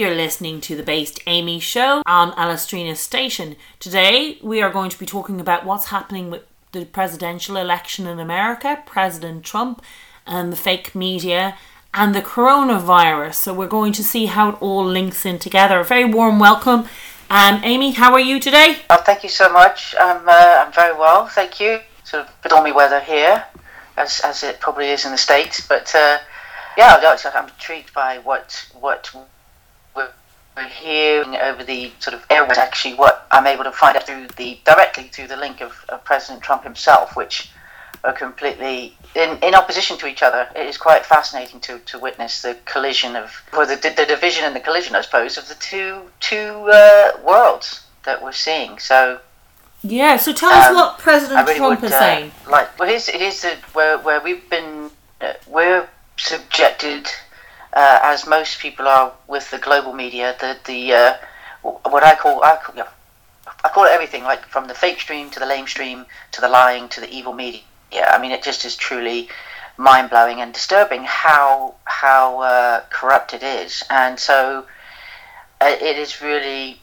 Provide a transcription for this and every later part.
You're listening to the Based Amy show on Alastrina Station. Today, we are going to be talking about what's happening with the presidential election in America, President Trump, and the fake media, and the coronavirus. So, we're going to see how it all links in together. A very warm welcome. Um, Amy, how are you today? Oh, thank you so much. I'm, uh, I'm very well, thank you. Sort of stormy weather here, as, as it probably is in the States, but uh, yeah, I'm intrigued by what what hearing over the sort of airways actually what I'm able to find out through the directly through the link of, of President Trump himself, which are completely in, in opposition to each other. It is quite fascinating to, to witness the collision of, or the, the division and the collision, I suppose, of the two two uh, worlds that we're seeing. So. Yeah, so tell us um, what President really Trump would, is uh, saying. Like, well, here's, here's the, where, where we've been, uh, we're subjected uh, as most people are with the global media, the the uh, what I call I call, I call it everything, like from the fake stream to the lame stream to the lying to the evil media. I mean, it just is truly mind blowing and disturbing how how uh, corrupt it is, and so uh, it is really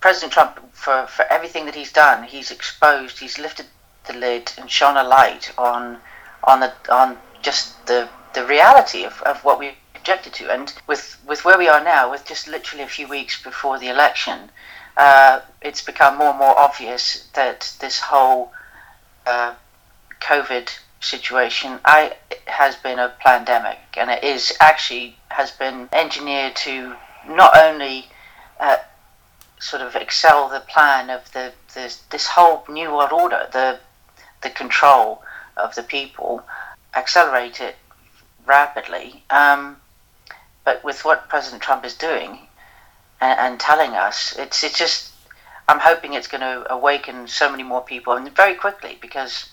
President Trump for for everything that he's done. He's exposed. He's lifted the lid and shone a light on on the on just the the reality of, of what we to. And with, with where we are now, with just literally a few weeks before the election, uh, it's become more and more obvious that this whole uh, COVID situation I, has been a pandemic, and it is actually has been engineered to not only uh, sort of excel the plan of the, the this whole new world order, the the control of the people, accelerate it rapidly. Um, but with what President Trump is doing and, and telling us, it's it's just I'm hoping it's going to awaken so many more people and very quickly because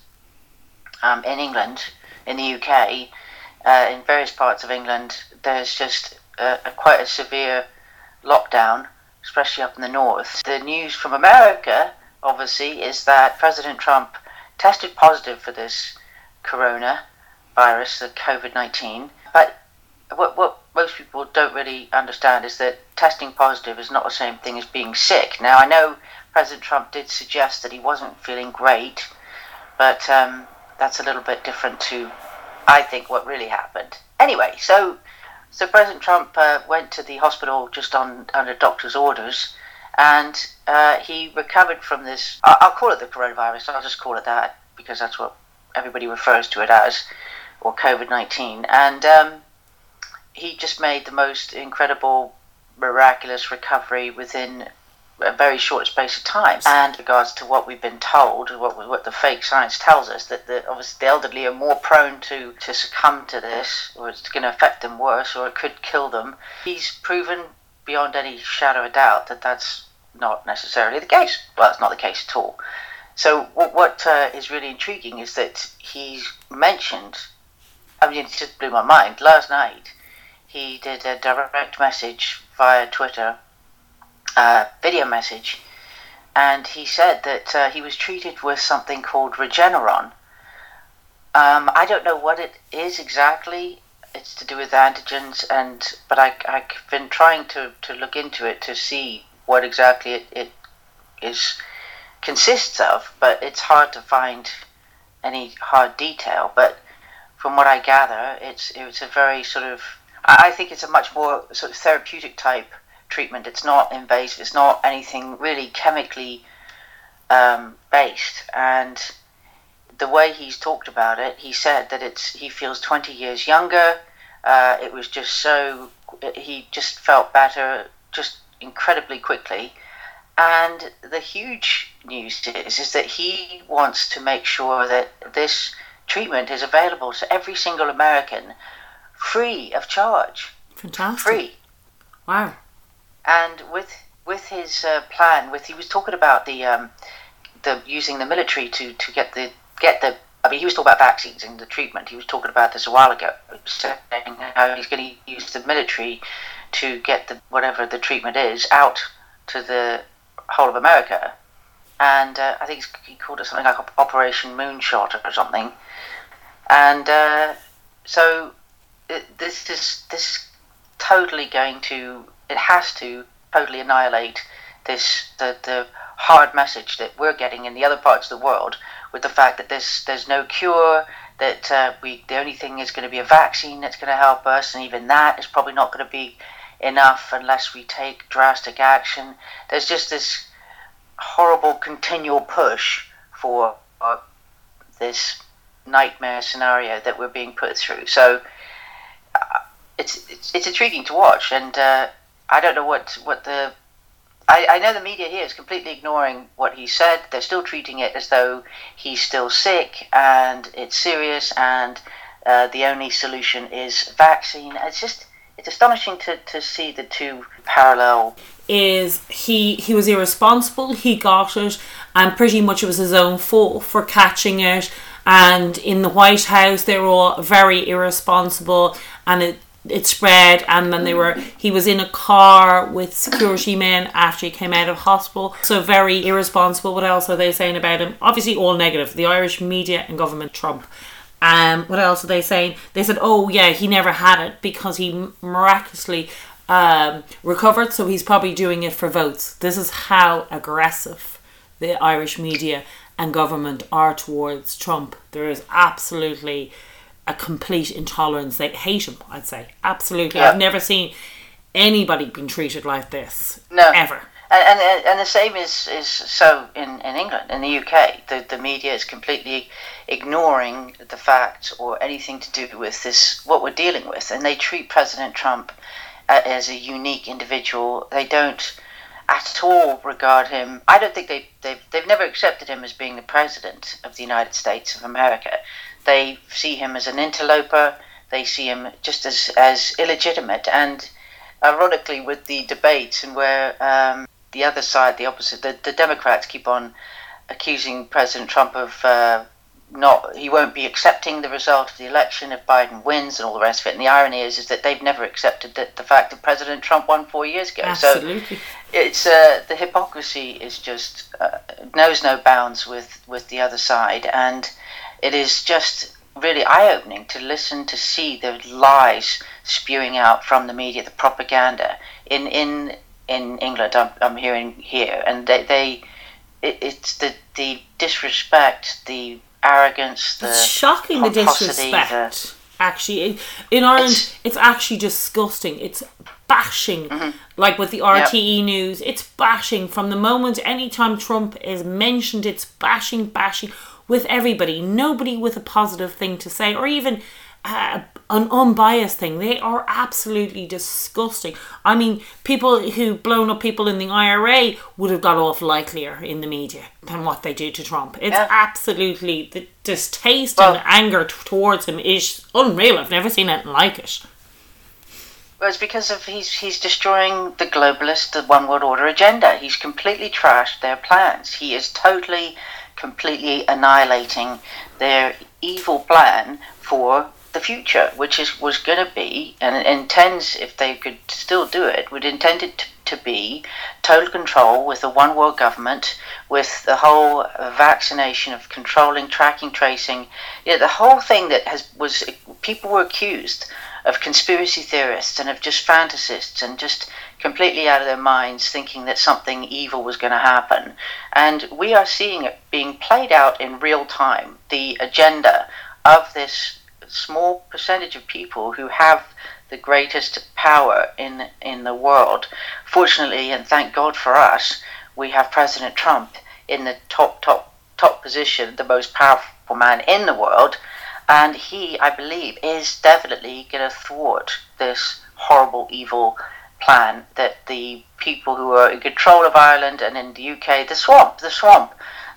um, in England, in the UK, uh, in various parts of England, there's just a, a quite a severe lockdown, especially up in the north. The news from America, obviously, is that President Trump tested positive for this corona virus, the COVID 19. But what, what most people don't really understand is that testing positive is not the same thing as being sick. Now, I know President Trump did suggest that he wasn't feeling great, but um, that's a little bit different to, I think, what really happened. Anyway, so so President Trump uh, went to the hospital just on under doctor's orders, and uh, he recovered from this. I'll call it the coronavirus. I'll just call it that because that's what everybody refers to it as, or COVID nineteen. And um, he just made the most incredible, miraculous recovery within a very short space of time. And regards to what we've been told, what what the fake science tells us, that the, obviously the elderly are more prone to, to succumb to this, or it's going to affect them worse, or it could kill them. He's proven beyond any shadow of doubt that that's not necessarily the case. Well, it's not the case at all. So what, what uh, is really intriguing is that he's mentioned. I mean, it just blew my mind last night he did a direct message via Twitter, uh, video message, and he said that uh, he was treated with something called Regeneron. Um, I don't know what it is exactly. It's to do with antigens, and but I, I've been trying to, to look into it to see what exactly it, it is consists of, but it's hard to find any hard detail. But from what I gather, it's it's a very sort of I think it's a much more sort of therapeutic type treatment. It's not invasive. It's not anything really chemically um, based. And the way he's talked about it, he said that it's he feels 20 years younger. Uh, it was just so he just felt better, just incredibly quickly. And the huge news is is that he wants to make sure that this treatment is available to every single American free of charge. Fantastic. Free. Wow. And with with his uh, plan, with he was talking about the um, the using the military to, to get the get the. I mean, he was talking about vaccines and the treatment. He was talking about this a while ago, saying how he's going to use the military to get the whatever the treatment is out to the whole of America. And uh, I think he called it something like Operation Moonshot or something. And uh, so this is this is totally going to it has to totally annihilate this the the hard message that we're getting in the other parts of the world with the fact that there's there's no cure that uh, we the only thing is going to be a vaccine that's going to help us and even that is probably not going to be enough unless we take drastic action. There's just this horrible continual push for uh, this nightmare scenario that we're being put through. So it's, it's it's intriguing to watch and uh, I don't know what what the I, I know the media here is completely ignoring what he said. They're still treating it as though he's still sick and it's serious and uh, the only solution is vaccine. It's just it's astonishing to, to see the two parallel. Is he he was irresponsible? He got it, and pretty much it was his own fault for catching it. And in the White House, they were all very irresponsible, and it it spread and then they were he was in a car with security men after he came out of hospital. So very irresponsible. What else are they saying about him? Obviously all negative. The irish media and government trump. Um what else are they saying? They said oh yeah he never had it because he miraculously um, recovered so he's probably doing it for votes. This is how aggressive the irish media and government are towards trump there is absolutely a complete intolerance. They hate him, I'd say. Absolutely. Yeah. I've never seen anybody being treated like this. No. Ever. And, and, and the same is, is so in, in England, in the UK. The, the media is completely ignoring the facts or anything to do with this, what we're dealing with. And they treat President Trump uh, as a unique individual. They don't at all regard him. I don't think they, they've, they've never accepted him as being the president of the United States of America. They see him as an interloper. They see him just as, as illegitimate. And ironically, with the debates and where um, the other side, the opposite, the, the Democrats keep on accusing President Trump of uh, not, he won't be accepting the result of the election if Biden wins and all the rest of it. And the irony is, is that they've never accepted the, the fact that President Trump won four years ago. Absolutely. So it's uh, the hypocrisy is just uh, knows no bounds with with the other side, and it is just really eye opening to listen to see the lies spewing out from the media, the propaganda in in in England. I'm, I'm hearing here, and they, they it, it's the the disrespect, the arrogance, the it's shocking the disrespect. The, actually, in Ireland, it's, it's, actually disgusting. It's bashing, mm-hmm. like with the RTE yep. news. It's bashing from the moment anytime Trump is mentioned. It's bashing, bashing with everybody, nobody with a positive thing to say, or even uh, an unbiased thing. They are absolutely disgusting. I mean, people who blown up people in the IRA would have got off likelier in the media than what they do to Trump. It's yeah. absolutely the distaste well, and anger t- towards him is unreal. I've never seen anything like it. Well, it's because of he's he's destroying the globalist, the one world order agenda. He's completely trashed their plans. He is totally completely annihilating their evil plan for the future, which is was going to be and intends, if they could still do it, would intend it to, to be total control with a one world government, with the whole vaccination of controlling, tracking, tracing. You know, the whole thing that has was people were accused of conspiracy theorists and of just fantasists and just completely out of their minds thinking that something evil was going to happen. And we are seeing it being played out in real time. The agenda of this small percentage of people who have the greatest power in in the world. Fortunately, and thank God for us, we have President Trump in the top top top position, the most powerful man in the world, and he, I believe, is definitely going to thwart this horrible, evil plan that the people who are in control of Ireland and in the UK, the swamp, the swamp,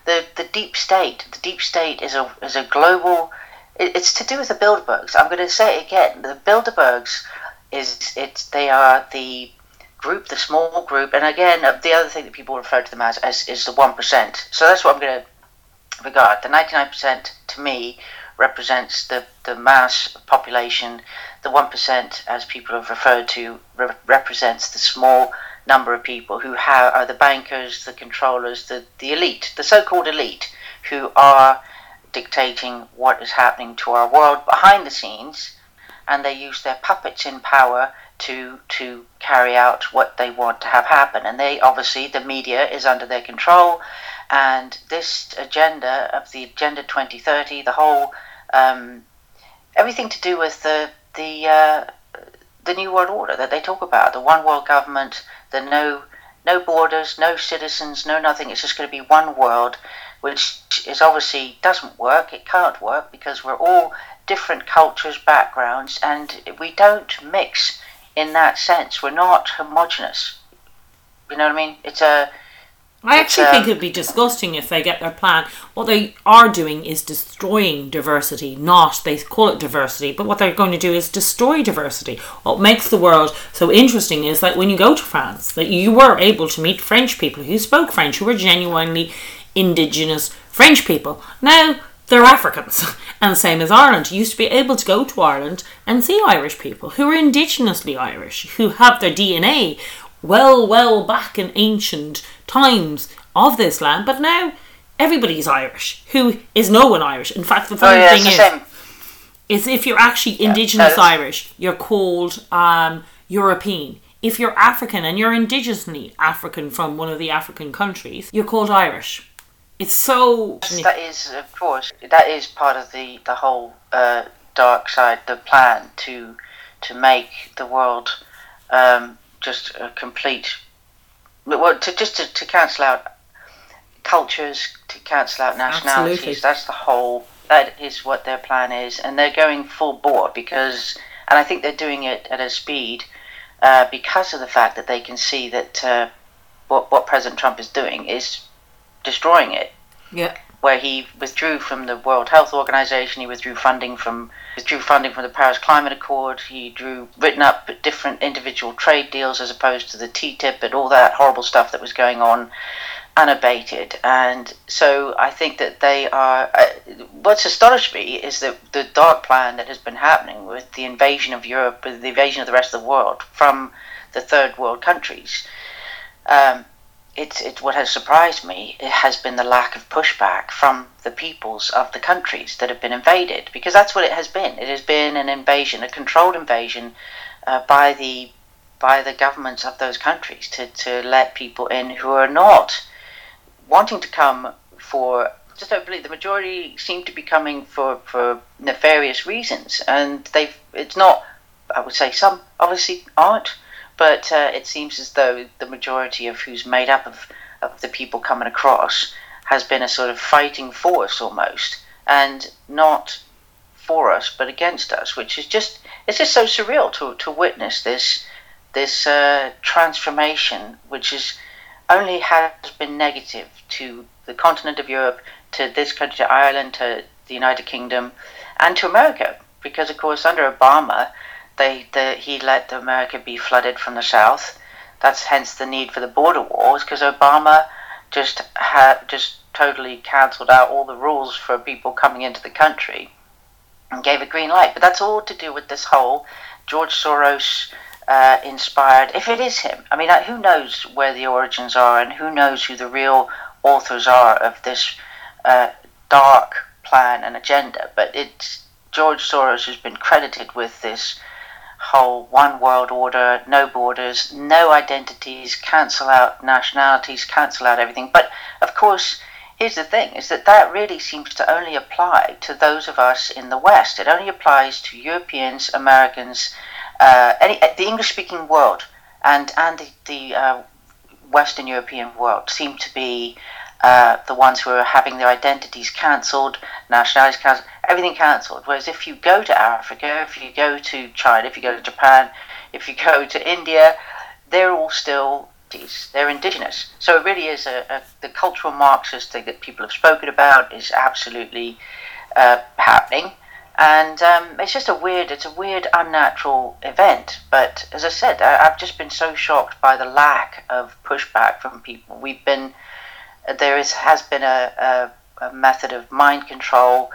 the, the deep state, the deep state is a, is a global, it, it's to do with the Bilderbergs. I'm going to say it again. The Bilderbergs is, it's, they are the group, the small group, and again, uh, the other thing that people refer to them as, as is the 1%. So that's what I'm going to regard. The 99% to me represents the, the mass population. The 1%, as people have referred to, re- represents the small number of people who have, are the bankers, the controllers, the, the elite, the so called elite, who are dictating what is happening to our world behind the scenes. And they use their puppets in power to to carry out what they want to have happen. And they obviously the media is under their control, and this agenda of the Agenda 2030, the whole um, everything to do with the the uh, the new world order that they talk about, the one world government, the no no borders, no citizens, no nothing. It's just going to be one world, which is obviously doesn't work. It can't work because we're all different cultures, backgrounds, and we don't mix in that sense. We're not homogenous. You know what I mean? It's a I actually um, think it'd be disgusting if they get their plan. What they are doing is destroying diversity, not they call it diversity, but what they're going to do is destroy diversity. What makes the world so interesting is that when you go to France, that you were able to meet French people who spoke French, who were genuinely indigenous French people. Now they're Africans, and same as Ireland. You used to be able to go to Ireland and see Irish people who are indigenously Irish, who have their DNA well, well back in ancient times of this land, but now everybody's Irish. Who is no one Irish? In fact, the funny oh, yeah, thing is, same. is if you're actually indigenous yeah, Irish, you're called um, European. If you're African and you're indigenously African from one of the African countries, you're called Irish. It's so. That is, of course, that is part of the the whole uh, dark side, the plan to to make the world um, just a complete well to just to, to cancel out cultures to cancel out nationalities Absolutely. that's the whole that is what their plan is and they're going full bore because and i think they're doing it at a speed uh, because of the fact that they can see that uh, what, what president trump is doing is destroying it yeah where he withdrew from the World Health Organization, he withdrew funding from withdrew funding from the Paris Climate Accord, he drew written up different individual trade deals as opposed to the TTIP and all that horrible stuff that was going on unabated. And so I think that they are. Uh, what's astonished me is that the dark plan that has been happening with the invasion of Europe, with the invasion of the rest of the world from the third world countries. Um, it's it, what has surprised me it has been the lack of pushback from the peoples of the countries that have been invaded because that's what it has been. It has been an invasion, a controlled invasion uh, by the by the governments of those countries to, to let people in who are not wanting to come for just don't believe the majority seem to be coming for, for nefarious reasons and they've it's not I would say some obviously aren't but uh, it seems as though the majority of who's made up of, of the people coming across has been a sort of fighting force almost, and not for us but against us, which is just it's just so surreal to, to witness this this uh, transformation, which is only has been negative to the continent of Europe, to this country, to Ireland, to the United Kingdom, and to America, because of course under Obama they, the, he let America be flooded from the south. That's hence the need for the border wars because Obama just had just totally cancelled out all the rules for people coming into the country and gave a green light. But that's all to do with this whole George Soros uh, inspired. If it is him, I mean, who knows where the origins are and who knows who the real authors are of this uh, dark plan and agenda. But it's George Soros has been credited with this whole one world order, no borders, no identities, cancel out nationalities, cancel out everything. But of course, here's the thing is that that really seems to only apply to those of us in the West. It only applies to Europeans, Americans, uh, any, the English speaking world, and, and the, the uh, Western European world seem to be uh, the ones who are having their identities cancelled, nationalities cancelled, everything cancelled. Whereas if you go to Africa, if you go to China, if you go to Japan, if you go to India, they're all still they're indigenous. So it really is a, a the cultural Marxist thing that people have spoken about is absolutely uh, happening, and um, it's just a weird, it's a weird, unnatural event. But as I said, I, I've just been so shocked by the lack of pushback from people. We've been there is has been a, a, a method of mind control,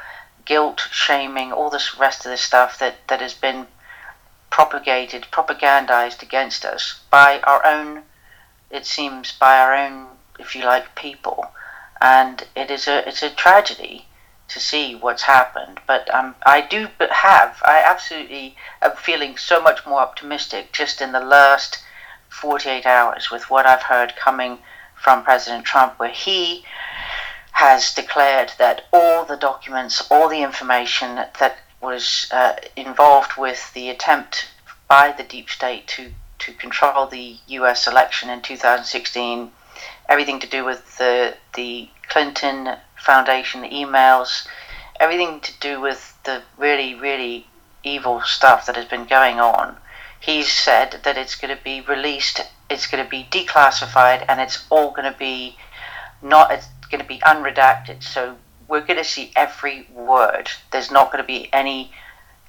guilt, shaming, all this rest of this stuff that, that has been propagated, propagandized against us by our own, it seems, by our own, if you like, people. And it is a it's a tragedy to see what's happened. But um, I do have, I absolutely am feeling so much more optimistic just in the last 48 hours with what I've heard coming from President Trump, where he has declared that all the documents, all the information that was uh, involved with the attempt by the deep state to, to control the US election in 2016, everything to do with the, the Clinton Foundation, emails, everything to do with the really, really evil stuff that has been going on. He's said that it's going to be released, it's going to be declassified, and it's all going to be not, going to be unredacted. So we're going to see every word. There's not going to be any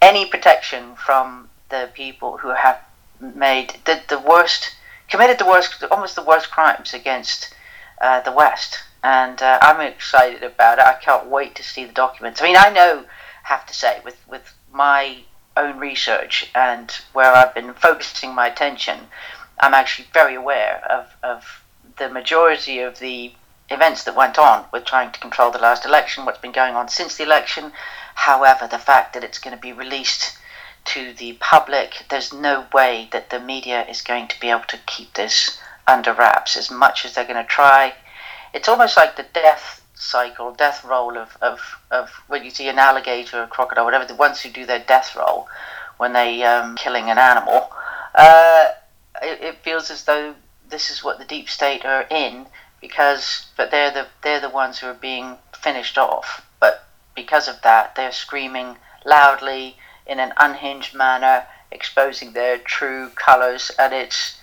any protection from the people who have made the, the worst, committed the worst, almost the worst crimes against uh, the West and uh, I'm excited about it. I can't wait to see the documents. I mean, I know, have to say, with with my own research and where I've been focusing my attention, I'm actually very aware of of the majority of the events that went on with trying to control the last election, what's been going on since the election. However, the fact that it's going to be released to the public, there's no way that the media is going to be able to keep this under wraps as much as they're going to try it's almost like the death cycle, death roll of, of, of when you see an alligator, a crocodile, whatever, the ones who do their death roll when they um, killing an animal, uh, it, it, feels as though this is what the deep state are in because, but they're the they're the ones who are being finished off. But because of that, they're screaming loudly in an unhinged manner, exposing their true colours, and it's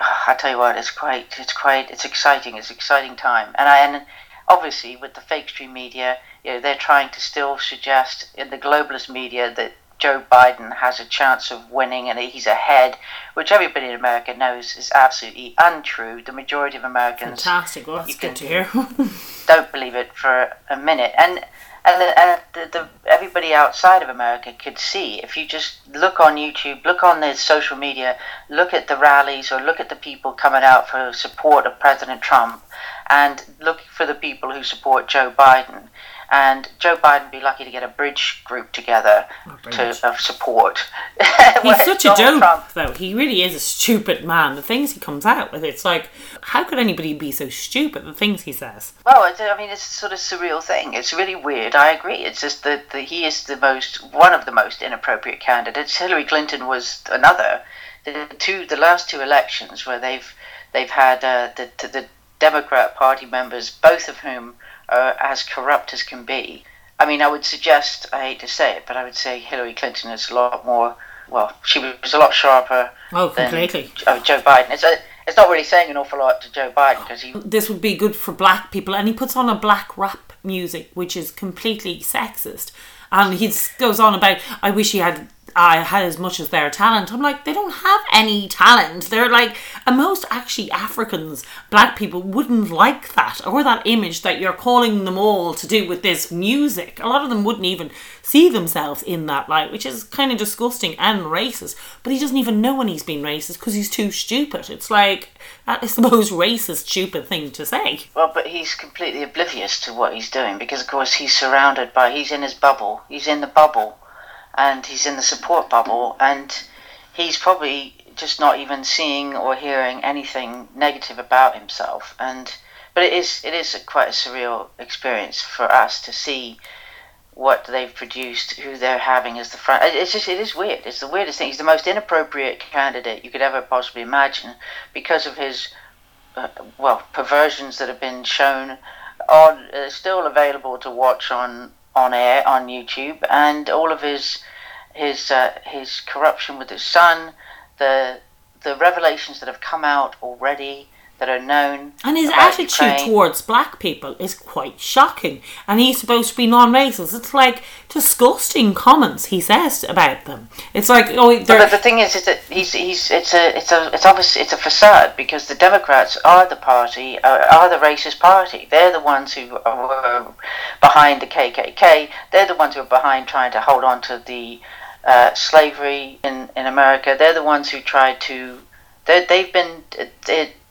I tell you what, it's quite, it's quite, it's exciting. It's exciting time, and I and obviously with the fake stream media, you know, they're trying to still suggest in the globalist media that Joe Biden has a chance of winning and he's ahead, which everybody in America knows is absolutely untrue. The majority of Americans, fantastic, well, that's good to hear. don't believe it for a minute, and and, the, and the, the, everybody outside of America could see if you just look on YouTube, look on the social media, look at the rallies or look at the people coming out for support of President Trump, and look for the people who support Joe Biden and Joe Biden be lucky to get a bridge group together oh, to of support. He's such a joke, Trump. though. He really is a stupid man. The things he comes out with, it's like, how could anybody be so stupid? The things he says. Well, I mean, it's a sort of surreal thing. It's really weird. I agree. It's just that the, he is the most one of the most inappropriate candidates. Hillary Clinton was another. The two, the last two elections where they've they've had uh, the the Democrat Party members, both of whom uh, as corrupt as can be. I mean, I would suggest, I hate to say it, but I would say Hillary Clinton is a lot more, well, she was a lot sharper oh, completely. than Joe Biden. It's, a, it's not really saying an awful lot to Joe Biden because he. This would be good for black people, and he puts on a black rap music, which is completely sexist. And he goes on about, I wish he had I had as much as their talent. I'm like, they don't have any talent. They're like, and most actually Africans, black people wouldn't like that or that image that you're calling them all to do with this music. A lot of them wouldn't even see themselves in that light, which is kind of disgusting and racist. But he doesn't even know when he's been racist because he's too stupid. It's like, that is the most racist, stupid thing to say. Well, but he's completely oblivious to what he's doing because, of course, he's surrounded by, he's in his bubble. He's in the bubble and he's in the support bubble, and he's probably just not even seeing or hearing anything negative about himself. And but it is it is a, quite a surreal experience for us to see what they've produced, who they're having as the front. It's just it is weird. It's the weirdest thing. He's the most inappropriate candidate you could ever possibly imagine because of his uh, well perversions that have been shown on uh, still available to watch on on air on YouTube, and all of his his uh, his corruption with his son, the the revelations that have come out already that are known. And his attitude Ukraine. towards black people is quite shocking. And he's supposed to be non-racist. It's like disgusting comments he says about them. It's like oh, but the thing is, is that he's he's it's a it's a it's obviously it's a facade because the Democrats are the party are, are the racist party. They're the ones who are behind the KKK. They're the ones who are behind trying to hold on to the uh, slavery in in America. They're the ones who tried to. They've been.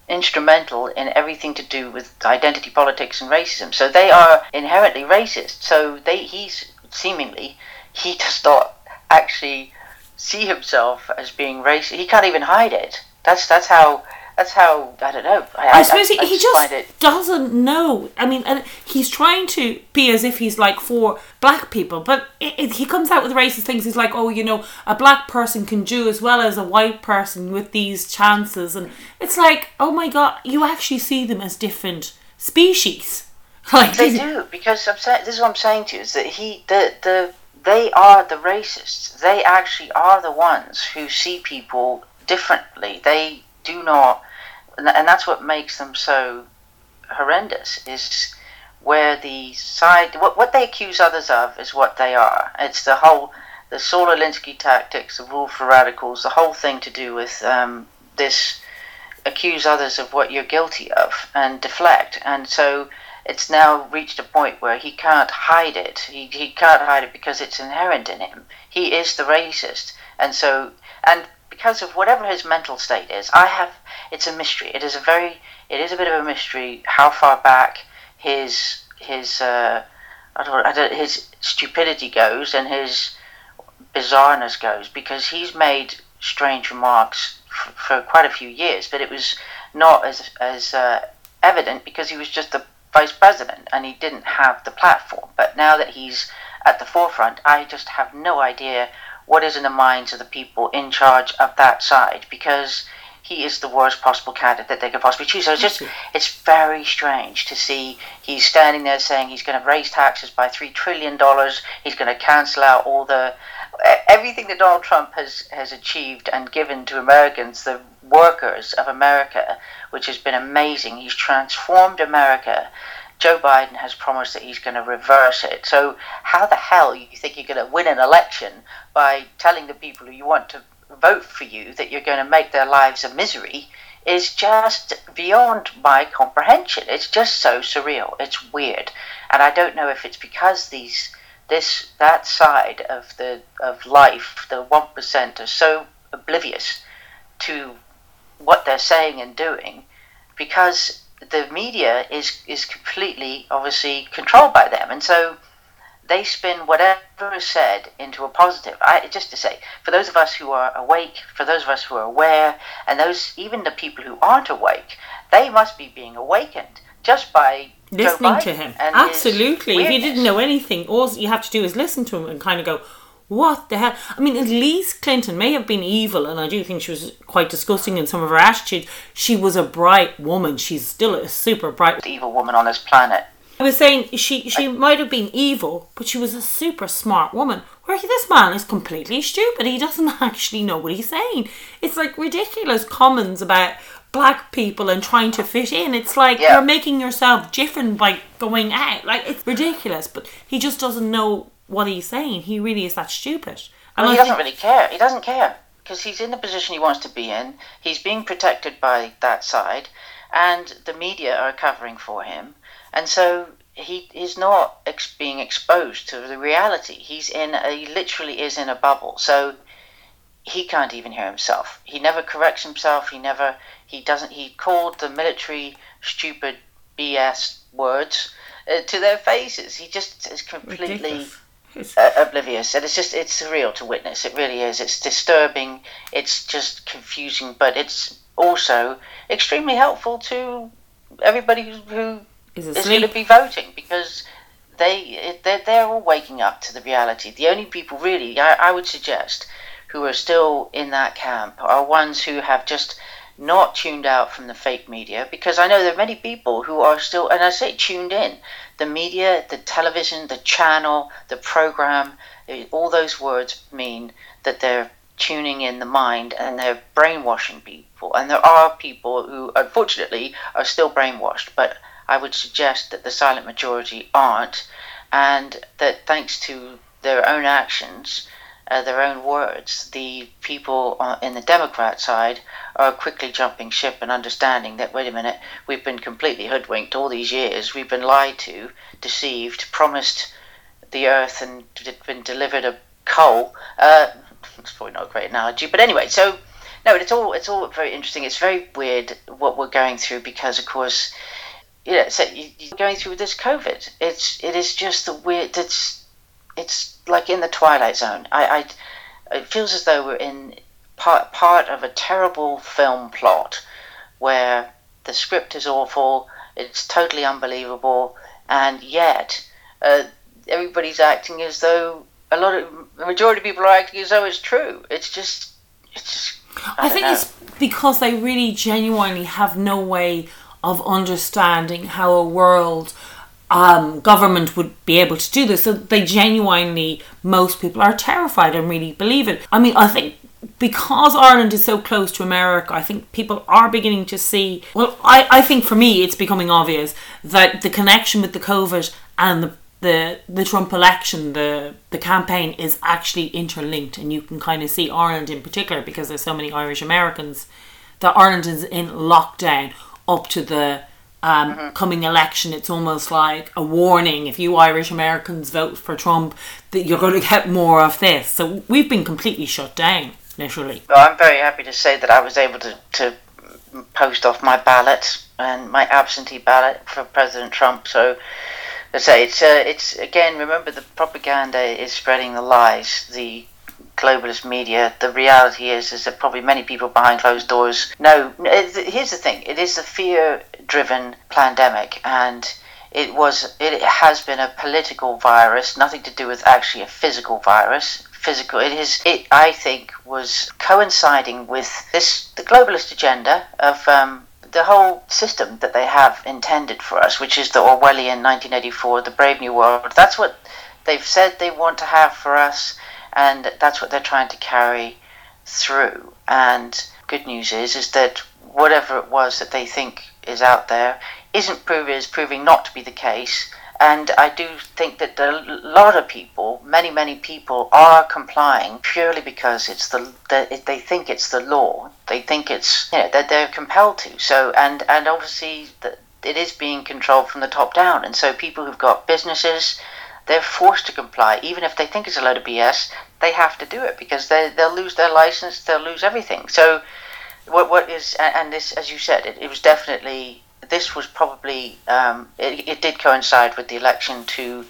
Instrumental in everything to do with identity politics and racism. So they are inherently racist. So they he's seemingly he does not actually see himself as being racist. He can't even hide it. That's that's how that's how I don't know. I, I suppose I, I, he, just, just doesn't know. I mean, and he's trying to be as if he's like for black people, but it, it, he comes out with racist things. He's like, oh, you know, a black person can do as well as a white person with these chances, and it's like, oh my god, you actually see them as different species. Like they do because I'm saying this is what I'm saying to you is that he the the they are the racists. They actually are the ones who see people differently. They do not and that's what makes them so horrendous is where the side what, what they accuse others of is what they are. It's the whole the Saul Alinsky tactics the rule for radicals the whole thing to do with um, this accuse others of what you're guilty of and deflect. And so it's now reached a point where he can't hide it. He, he can't hide it because it's inherent in him. He is the racist. And so and because of whatever his mental state is. I have it's a mystery. It is a very it is a bit of a mystery how far back his his uh, I don't, I don't, his stupidity goes and his bizarreness goes because he's made strange remarks for, for quite a few years, but it was not as as uh, evident because he was just the vice president and he didn't have the platform. But now that he's at the forefront, I just have no idea what is in the minds of the people in charge of that side because he is the worst possible candidate that they could possibly choose. So it's just it's very strange to see he's standing there saying he's going to raise taxes by three trillion dollars. He's going to cancel out all the everything that Donald Trump has has achieved and given to Americans, the workers of America, which has been amazing. He's transformed America Joe Biden has promised that he's going to reverse it. So, how the hell you think you're going to win an election by telling the people who you want to vote for you that you're going to make their lives a misery is just beyond my comprehension. It's just so surreal. It's weird, and I don't know if it's because these this that side of the of life, the one percent, are so oblivious to what they're saying and doing because the media is is completely obviously controlled by them, and so they spin whatever is said into a positive. I just to say, for those of us who are awake, for those of us who are aware, and those even the people who aren't awake, they must be being awakened just by listening to him. Absolutely, if you didn't know anything, all you have to do is listen to him and kind of go, what the hell? I mean, at least Clinton may have been evil, and I do think she was quite disgusting in some of her attitudes. She was a bright woman. She's still a super bright, evil woman on this planet. I was saying she she might have been evil, but she was a super smart woman. Where this man is completely stupid. He doesn't actually know what he's saying. It's like ridiculous comments about black people and trying to fit in. It's like yeah. you're making yourself different by going out. Like it's ridiculous, but he just doesn't know what he's saying. He really is that stupid. And well, he doesn't really care. He doesn't care because he's in the position he wants to be in. He's being protected by that side, and the media are covering for him, and so he is not ex- being exposed to the reality. He's in a he literally is in a bubble. So he can't even hear himself. He never corrects himself. He never he doesn't. He called the military stupid BS words uh, to their faces. He just is completely. Ridiculous uh, oblivious, and it's just it's surreal to witness. It really is. It's disturbing. It's just confusing, but it's also extremely helpful to everybody who, is, is going to be voting because they they're, they're all waking up to the reality. The only people really I, I would suggest who are still in that camp are ones who have just not tuned out from the fake media because I know there are many people who are still, and I say tuned in. The media, the television, the channel, the program, eh, all those words mean that they're tuning in the mind and they're brainwashing people. And there are people who, unfortunately, are still brainwashed, but I would suggest that the silent majority aren't, and that thanks to their own actions, uh, their own words, the people in the Democrat side are quickly jumping ship and understanding that, wait a minute, we've been completely hoodwinked all these years. We've been lied to, deceived, promised the earth and been delivered a coal. Uh, it's probably not a great analogy, but anyway, so no, it's all it's all very interesting. It's very weird what we're going through because, of course, you know, so you, you're going through this COVID. It's it is just the weird. It's it's like in the twilight zone. I, I it feels as though we're in part part of a terrible film plot where the script is awful. It's totally unbelievable, and yet uh, everybody's acting as though a lot of the majority of people are acting as though it's true. It's just it's just. I, I think know. it's because they really genuinely have no way of understanding how a world um, government would be able to do this. So they genuinely, most people are terrified and really believe it. I mean, I think because Ireland is so close to America, I think people are beginning to see. Well, I, I think for me, it's becoming obvious that the connection with the COVID and the the the Trump election, the the campaign is actually interlinked, and you can kind of see Ireland in particular because there's so many Irish Americans that Ireland is in lockdown up to the um, coming election. It's almost like a warning if you Irish Americans vote for Trump that you're going to get more of this. So we've been completely shut down, Well, I'm very happy to say that I was able to, to post off my ballot and my absentee ballot for President Trump. So, I say, it's uh, it's again. Remember, the propaganda is spreading the lies. The globalist media. The reality is, is that probably many people behind closed doors know. Here's the thing: it is a fear-driven pandemic, and it was. It has been a political virus, nothing to do with actually a physical virus physical. It is. It I think was coinciding with this the globalist agenda of um, the whole system that they have intended for us, which is the Orwellian 1984, the Brave New World. That's what they've said they want to have for us, and that's what they're trying to carry through. And good news is, is that whatever it was that they think is out there isn't is proving not to be the case. And I do think that a lot of people, many, many people, are complying purely because it's the, the they think it's the law. They think it's you know that they're compelled to. So and and obviously the, it is being controlled from the top down. And so people who've got businesses, they're forced to comply, even if they think it's a load of BS. They have to do it because they they'll lose their license, they'll lose everything. So what what is and this, as you said, it, it was definitely this was probably um, it, it, did coincide with the election to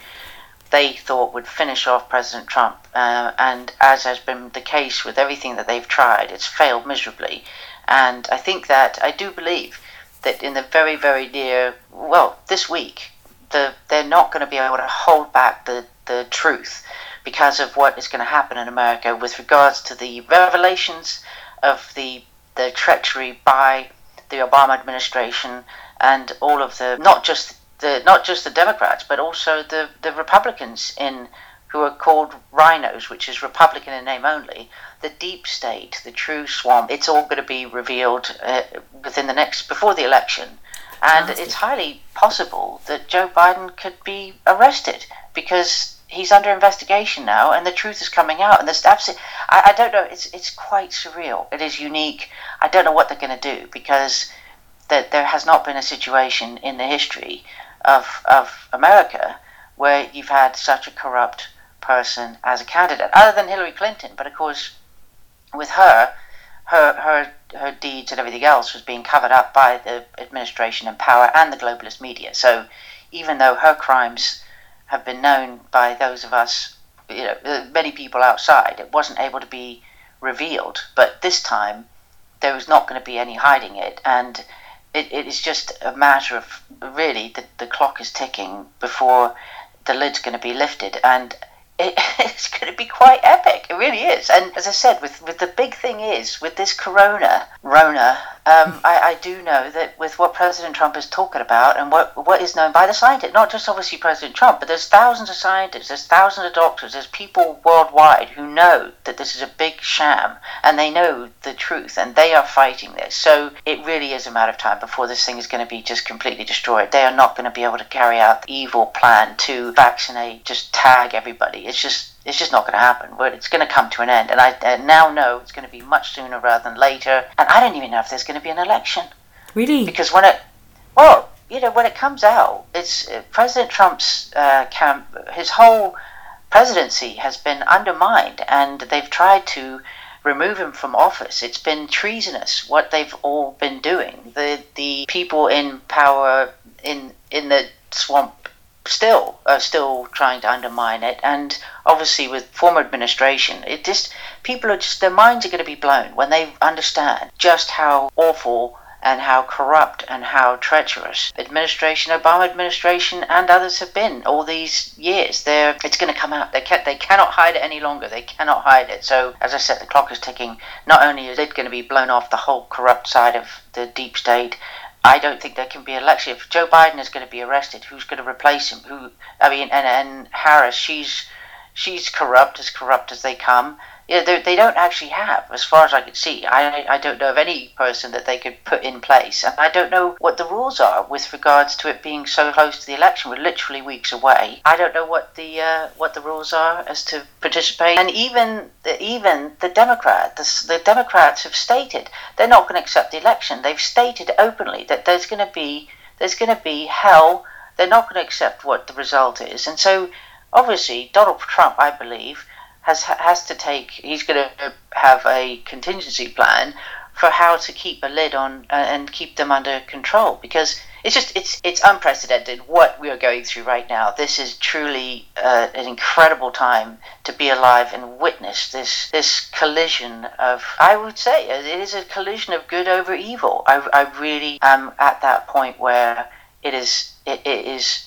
they thought would finish off President Trump, uh, and as has been the case with everything that they've tried, it's failed miserably. And I think that I do believe that in the very very near well this week, the they're not going to be able to hold back the the truth because of what is going to happen in America with regards to the revelations of the the treachery by the Obama administration and all of the not just the not just the Democrats but also the the Republicans in who are called RINOs, which is Republican in name only. The deep state, the true swamp. It's all going to be revealed uh, within the next before the election, and it's highly possible that Joe Biden could be arrested because he's under investigation now, and the truth is coming out. And there's absolutely, I, I don't know. It's it's quite surreal. It is unique. I don't know what they're going to do because that there has not been a situation in the history of of America where you've had such a corrupt person as a candidate, other than Hillary Clinton. But of course, with her, her her her deeds and everything else was being covered up by the administration and power and the globalist media. So even though her crimes have been known by those of us, you know, many people outside, it wasn't able to be revealed. But this time, there was not going to be any hiding it, and it, it is just a matter of really the, the clock is ticking before the lid's going to be lifted, and it, it's going to be quite epic. It really is. And as I said, with, with the big thing is with this Corona, Rona, um, I, I do know that with what President Trump is talking about and what what is known by the scientists, not just obviously President Trump, but there's thousands of scientists, there's thousands of doctors, there's people worldwide who know that this is a big sham and they know the truth and they are fighting this. So it really is a matter of time before this thing is going to be just completely destroyed. They are not going to be able to carry out the evil plan to vaccinate, just tag everybody. It's just it's just not going to happen. But it's going to come to an end, and I uh, now know it's going to be much sooner rather than later. And I don't even know if there's going to be an election. Really? Because when it, well, you know, when it comes out, it's uh, President Trump's uh, camp. His whole presidency has been undermined, and they've tried to remove him from office. It's been treasonous what they've all been doing. The the people in power in in the swamp still are still trying to undermine it and obviously with former administration it just people are just their minds are going to be blown when they understand just how awful and how corrupt and how treacherous administration, Obama administration, and others have been all these years. They're, it's going to come out. They can they cannot hide it any longer. They cannot hide it. So, as I said, the clock is ticking. Not only is it going to be blown off the whole corrupt side of the deep state, I don't think there can be election. If Joe Biden is going to be arrested, who's going to replace him? Who? I mean, and and Harris, she's she's corrupt, as corrupt as they come yeah, they, they don't actually have, as far as I can see. I, I don't know of any person that they could put in place. And I don't know what the rules are with regards to it being so close to the election. We're literally weeks away. I don't know what the uh, what the rules are as to participate. And even the, even the Democrat, the, the Democrats have stated they're not going to accept the election. They've stated openly that there's going to be there's going to be hell. They're not going to accept what the result is. And so, obviously, Donald Trump, I believe has has to take. He's going to have a contingency plan for how to keep a lid on uh, and keep them under control because it's just it's it's unprecedented what we are going through right now. This is truly uh, an incredible time to be alive and witness this this collision of I would say it is a collision of good over evil. I, I really am at that point where it is it, it is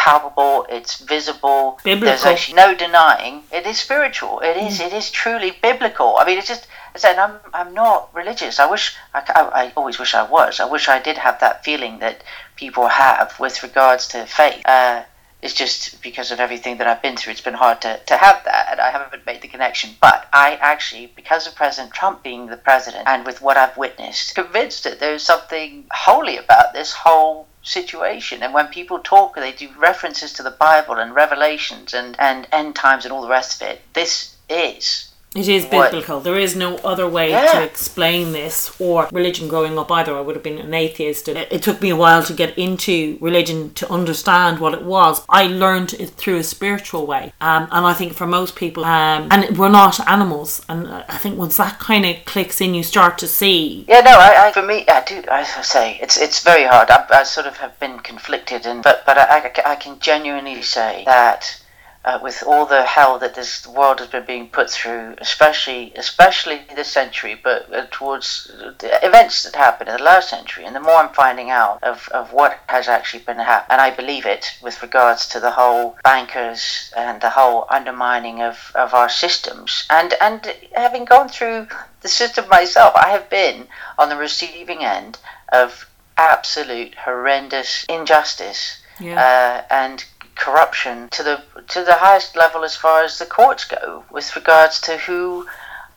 palpable, it's visible. Biblical. There's actually no denying it is spiritual. It is. Mm. It is truly biblical. I mean, it's just. I said, I'm. I'm not religious. I wish. I, I, I, always wish I was. I wish I did have that feeling that people have with regards to faith. Uh, it's just because of everything that I've been through, it's been hard to, to have that, and I haven't made the connection. But I actually, because of President Trump being the president, and with what I've witnessed, convinced that there's something holy about this whole situation. And when people talk, they do references to the Bible and Revelations and, and end times and all the rest of it. This is it is biblical. What? There is no other way yeah. to explain this or religion growing up either. I would have been an atheist. It, it, took me a while to get into religion to understand what it was. I learned it through a spiritual way. Um, and I think for most people, um, and we're not animals. And I think once that kind of clicks in, you start to see. Yeah, no, I, I for me, I do, I say, it's it's very hard. I, I sort of have been conflicted, and but, but I, I, I can genuinely say that uh, with all the hell that this world has been being put through, especially especially this century, but uh, towards the events that happened in the last century, and the more I'm finding out of, of what has actually been happening, and I believe it with regards to the whole bankers and the whole undermining of, of our systems, and and having gone through the system myself, I have been on the receiving end of absolute horrendous injustice yeah. uh, and corruption to the to the highest level as far as the courts go with regards to who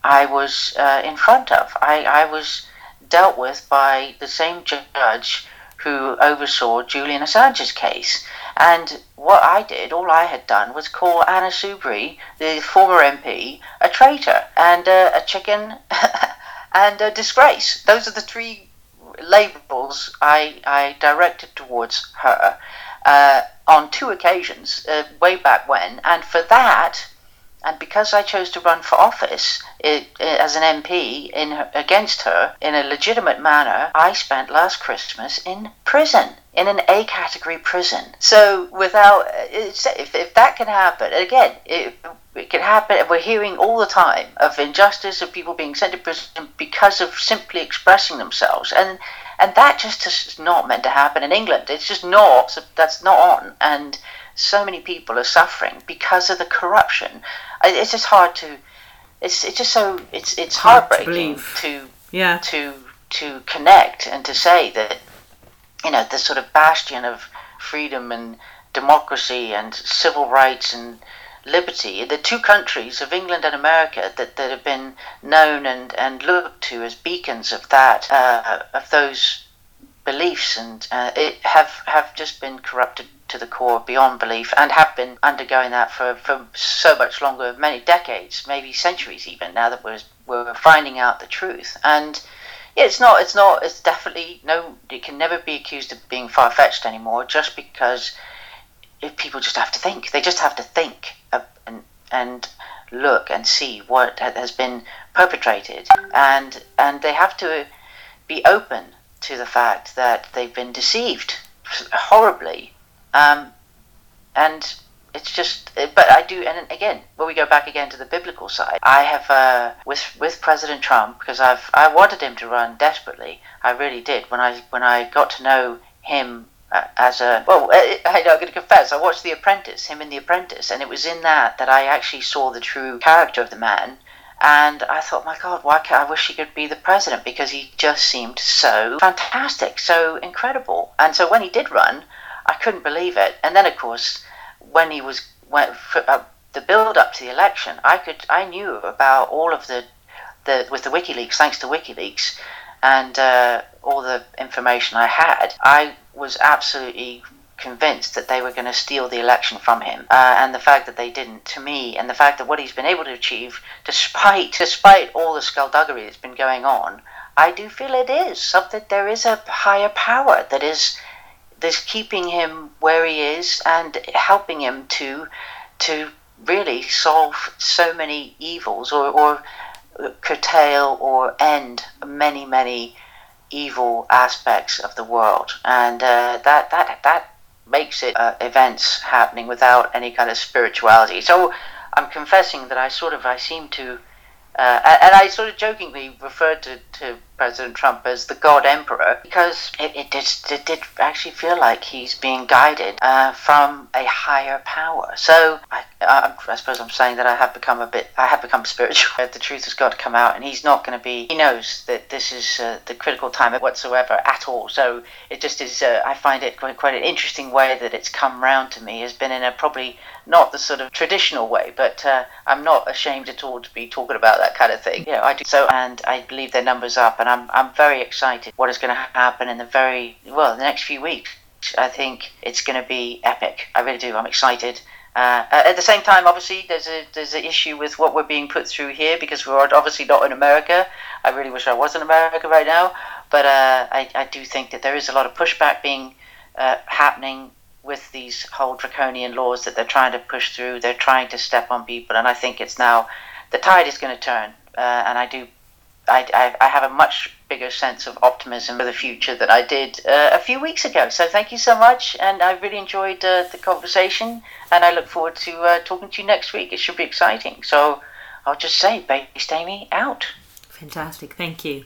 I was uh, in front of. I, I was dealt with by the same judge who oversaw Julian Assange's case. And what I did, all I had done, was call Anna Soubry, the former MP, a traitor and uh, a chicken and a disgrace. Those are the three labels I, I directed towards her. Uh, on two occasions, uh, way back when, and for that, and because I chose to run for office it, it, as an MP in against her in a legitimate manner, I spent last Christmas in prison, in an A category prison. So without, if, if that can happen, again, it, it can happen. We're hearing all the time of injustice of people being sent to prison because of simply expressing themselves, and and that just is not meant to happen in England. It's just not. That's not on, and so many people are suffering because of the corruption. It's just hard to. It's it's just so it's it's heartbreaking to, to yeah to to connect and to say that you know the sort of bastion of freedom and democracy and civil rights and liberty. The two countries of England and America that, that have been known and, and looked to as beacons of that, uh, of those beliefs, and uh, it have, have just been corrupted to the core beyond belief and have been undergoing that for, for so much longer, many decades, maybe centuries even, now that we're, we're finding out the truth. And yeah, it's not, it's not, it's definitely no, it can never be accused of being far fetched anymore just because If people just have to think. They just have to think and and look and see what has been perpetrated, and and they have to be open to the fact that they've been deceived horribly, um, and it's just but i do and again when we go back again to the biblical side i have uh, with with president trump because i've i wanted him to run desperately. I really did. When i when i got to know him uh, as a well I, i'm going to confess i watched the apprentice him in the apprentice and it was in that that i actually saw the true character of the man and I thought, my God, why can't I wish he could be the president because he just seemed so fantastic, so incredible. And so when he did run, I couldn't believe it. And then, of course, when he was for, uh, the build up to the election, I could I knew about all of the the with the WikiLeaks, thanks to WikiLeaks, and uh, all the information I had. I was absolutely convinced that they were going to steal the election from him, uh, and the fact that they didn't, to me, and the fact that what he's been able to achieve, despite despite all the skullduggery that's been going on, I do feel it is something. There is a higher power that is that's keeping him where he is and helping him to to really solve so many evils or, or curtail or end many many evil aspects of the world and uh, that that that makes it uh, events happening without any kind of spirituality so i'm confessing that i sort of i seem to uh, and I sort of jokingly referred to, to President Trump as the God Emperor because it, it, did, it did actually feel like he's being guided uh, from a higher power. So I, I, I, suppose I'm saying that I have become a bit, I have become spiritual. the truth has got to come out, and he's not going to be. He knows that this is uh, the critical time whatsoever at all. So it just is. Uh, I find it quite, quite an interesting way that it's come round to me. Has been in a probably not the sort of traditional way, but uh, I'm not ashamed at all to be talking about that kind of thing. Yeah, I do so, and I believe their numbers up, and I'm I'm very excited what is going to happen in the very well the next few weeks. I think it's going to be epic. I really do. I'm excited. Uh, at the same time, obviously, there's a there's an issue with what we're being put through here because we're obviously not in America. I really wish I was in America right now, but uh, I I do think that there is a lot of pushback being uh, happening with these whole draconian laws that they're trying to push through. They're trying to step on people, and I think it's now the tide is going to turn. Uh, and I do, I, I, I, have a much bigger sense of optimism for the future than I did uh, a few weeks ago. So thank you so much, and I really enjoyed uh, the conversation, and I look forward to uh, talking to you next week. It should be exciting. So I'll just say, Based Amy out. Fantastic. Thank you.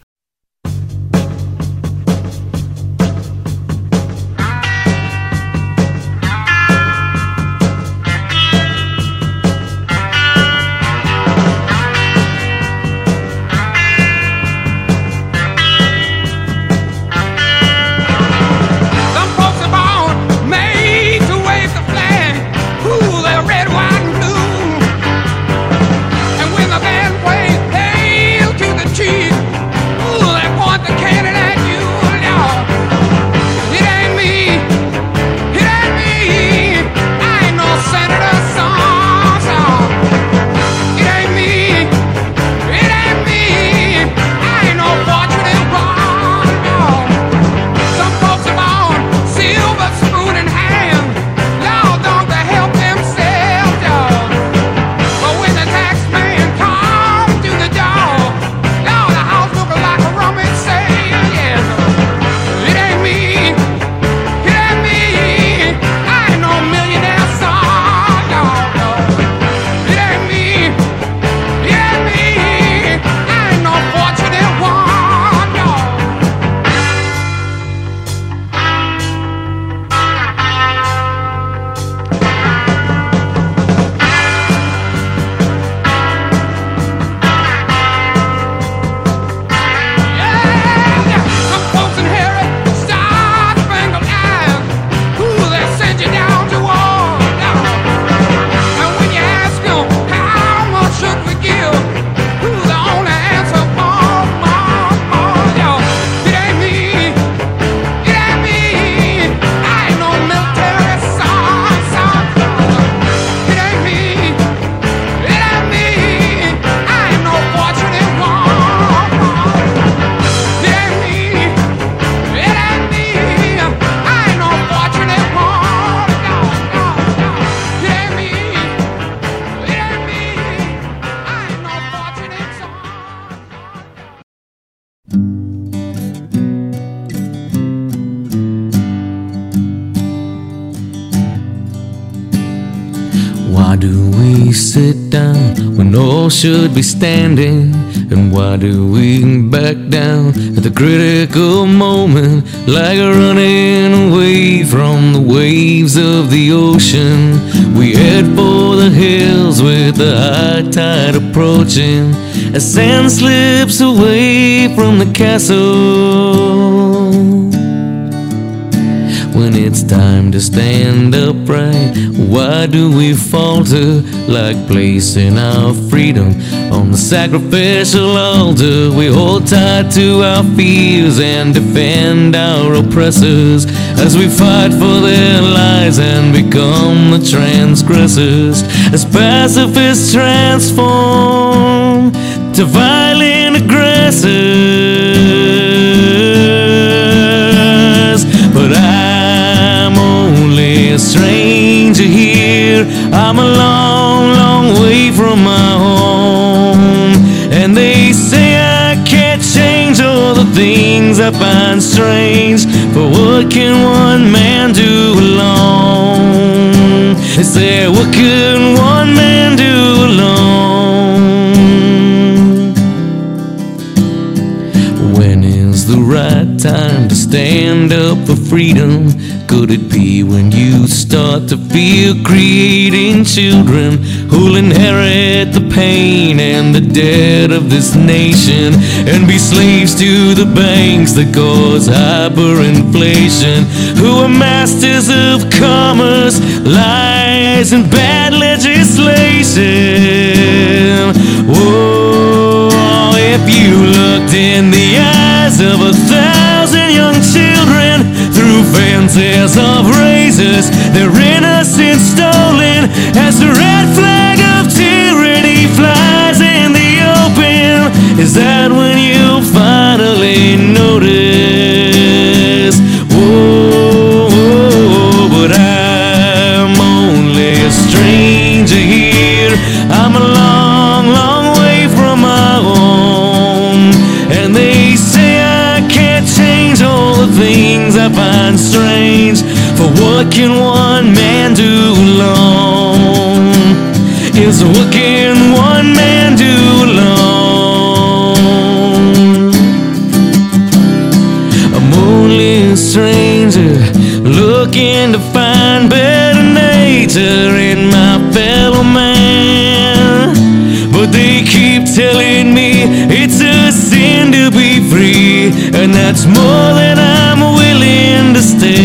Should be standing? And why do we back down at the critical moment like running away from the waves of the ocean? We head for the hills with the high tide approaching as sand slips away from the castle when it's time to stand upright? Why do we falter like placing our freedom on the sacrificial altar? We hold tight to our fears and defend our oppressors as we fight for their lives and become the transgressors. As pacifists transform to violent aggressors. Things I find strange. But what can one man do alone? They say, what can one man do alone? When is the right time to stand up for freedom? To feel creating children who'll inherit the pain and the debt of this nation and be slaves to the banks that cause hyperinflation? Who are masters of commerce, lies, and bad legislation? Whoa, if you looked in the eyes of a thousand young children through fences of razors, their innocence stolen as the red flag of tyranny flies in the open. Is that when looking to find better nature in my fellow man. But they keep telling me it's a sin to be free, and that's more than I'm willing to stand.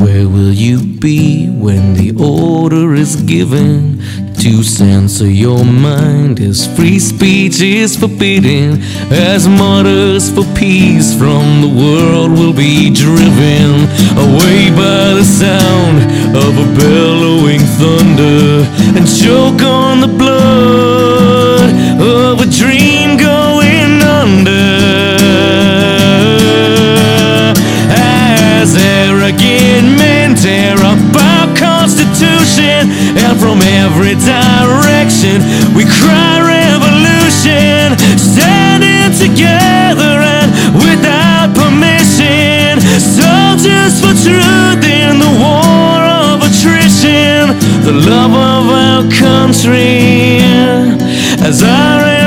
Where will you be when the order is given to censor your mind as free speech is forbidden? As martyrs for peace from the world will be driven away by the sound of a bellowing thunder and choke on the blood of a dream going under. As arrogant men tear up our constitution and from every direction we cry revolution together and without permission. Soldiers for truth in the war of attrition. The love of our country. As our